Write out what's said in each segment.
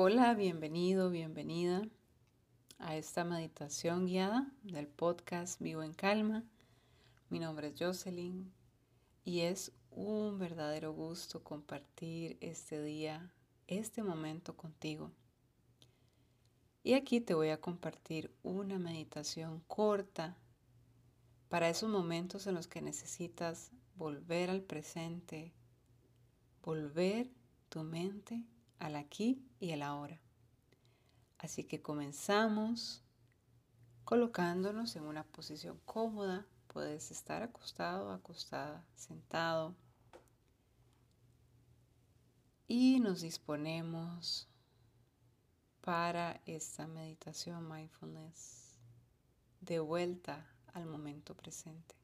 Hola, bienvenido, bienvenida a esta meditación guiada del podcast Vivo en Calma. Mi nombre es Jocelyn y es un verdadero gusto compartir este día, este momento contigo. Y aquí te voy a compartir una meditación corta para esos momentos en los que necesitas volver al presente, volver tu mente al aquí y al ahora. Así que comenzamos colocándonos en una posición cómoda. Puedes estar acostado, acostada, sentado. Y nos disponemos para esta meditación mindfulness de vuelta al momento presente.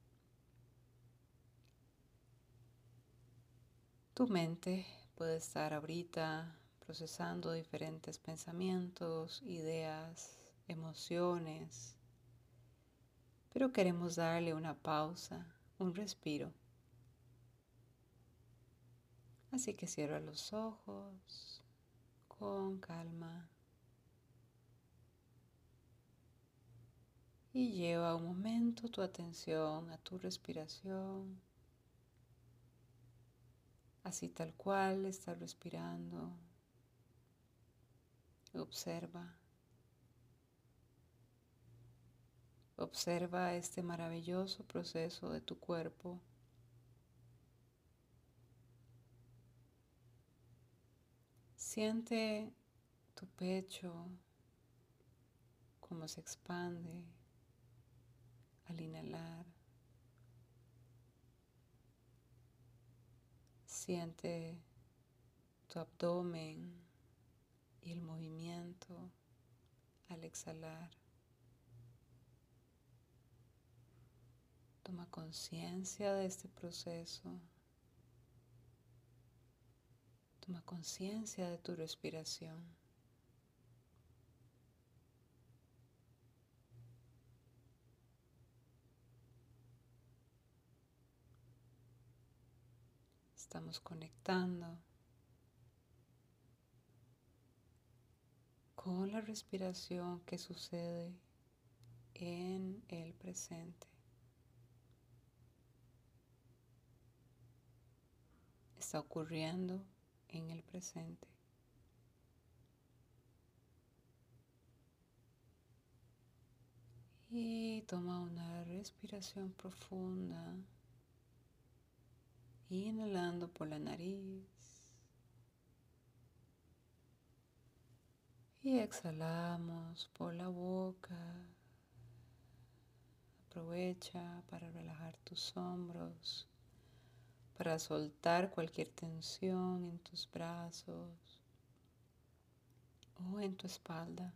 Tu mente puede estar ahorita procesando diferentes pensamientos, ideas, emociones, pero queremos darle una pausa, un respiro. Así que cierra los ojos con calma y lleva un momento tu atención a tu respiración, así tal cual estás respirando. Observa. Observa este maravilloso proceso de tu cuerpo. Siente tu pecho, cómo se expande al inhalar. Siente tu abdomen y el movimiento al exhalar. Toma conciencia de este proceso. Toma conciencia de tu respiración. Estamos conectando con la respiración que sucede en el presente. Está ocurriendo en el presente. Y toma una respiración profunda, inhalando por la nariz. Y exhalamos por la boca. Aprovecha para relajar tus hombros, para soltar cualquier tensión en tus brazos o en tu espalda.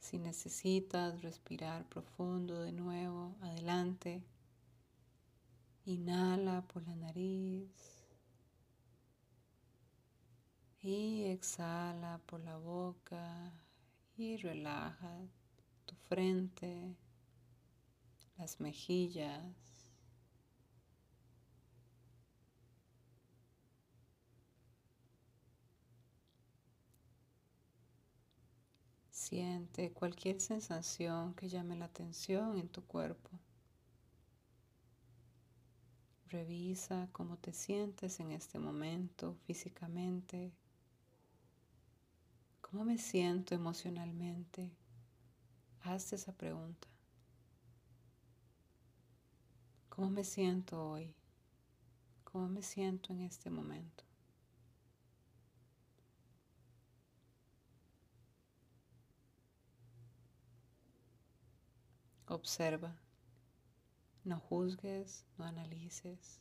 Si necesitas respirar profundo de nuevo, adelante. Inhala por la nariz. Y exhala por la boca y relaja tu frente, las mejillas. Siente cualquier sensación que llame la atención en tu cuerpo. Revisa cómo te sientes en este momento físicamente, ¿Cómo me siento emocionalmente? Hazte esa pregunta. ¿Cómo me siento hoy? ¿Cómo me siento en este momento? Observa. No juzgues, no analices.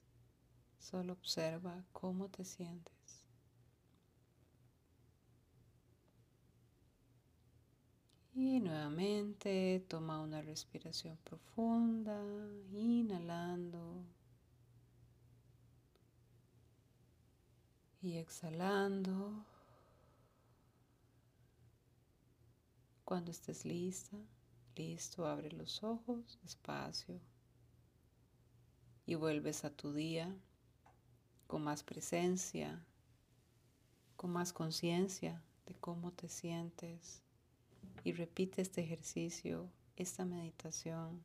Solo observa cómo te sientes. Y nuevamente toma una respiración profunda, inhalando y exhalando. Cuando estés lista, listo, abre los ojos despacio y vuelves a tu día con más presencia, con más conciencia de cómo te sientes y repite este ejercicio, esta meditación,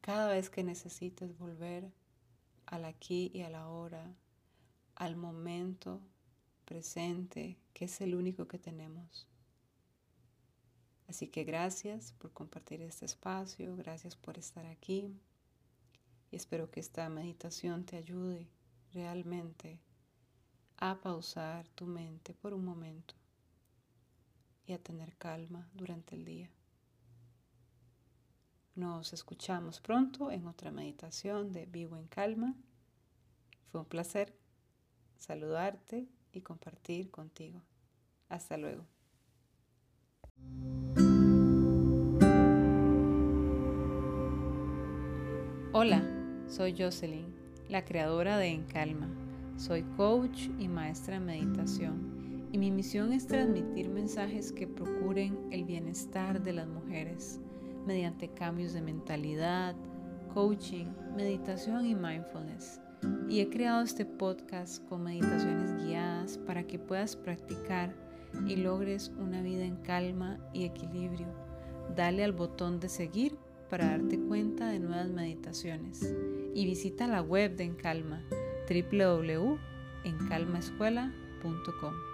cada vez que necesites volver al aquí y a la hora, al momento presente, que es el único que tenemos. Así que gracias por compartir este espacio, gracias por estar aquí y espero que esta meditación te ayude realmente a pausar tu mente por un momento y a tener calma durante el día. Nos escuchamos pronto en otra meditación de Vivo en Calma. Fue un placer saludarte y compartir contigo. Hasta luego. Hola, soy Jocelyn, la creadora de En Calma. Soy coach y maestra en meditación y mi misión es transmitir mensajes que procuren el bienestar de las mujeres mediante cambios de mentalidad, coaching, meditación y mindfulness. Y he creado este podcast con meditaciones guiadas para que puedas practicar y logres una vida en calma y equilibrio. Dale al botón de seguir para darte cuenta de nuevas meditaciones y visita la web de Encalma www.encalmaescuela.com.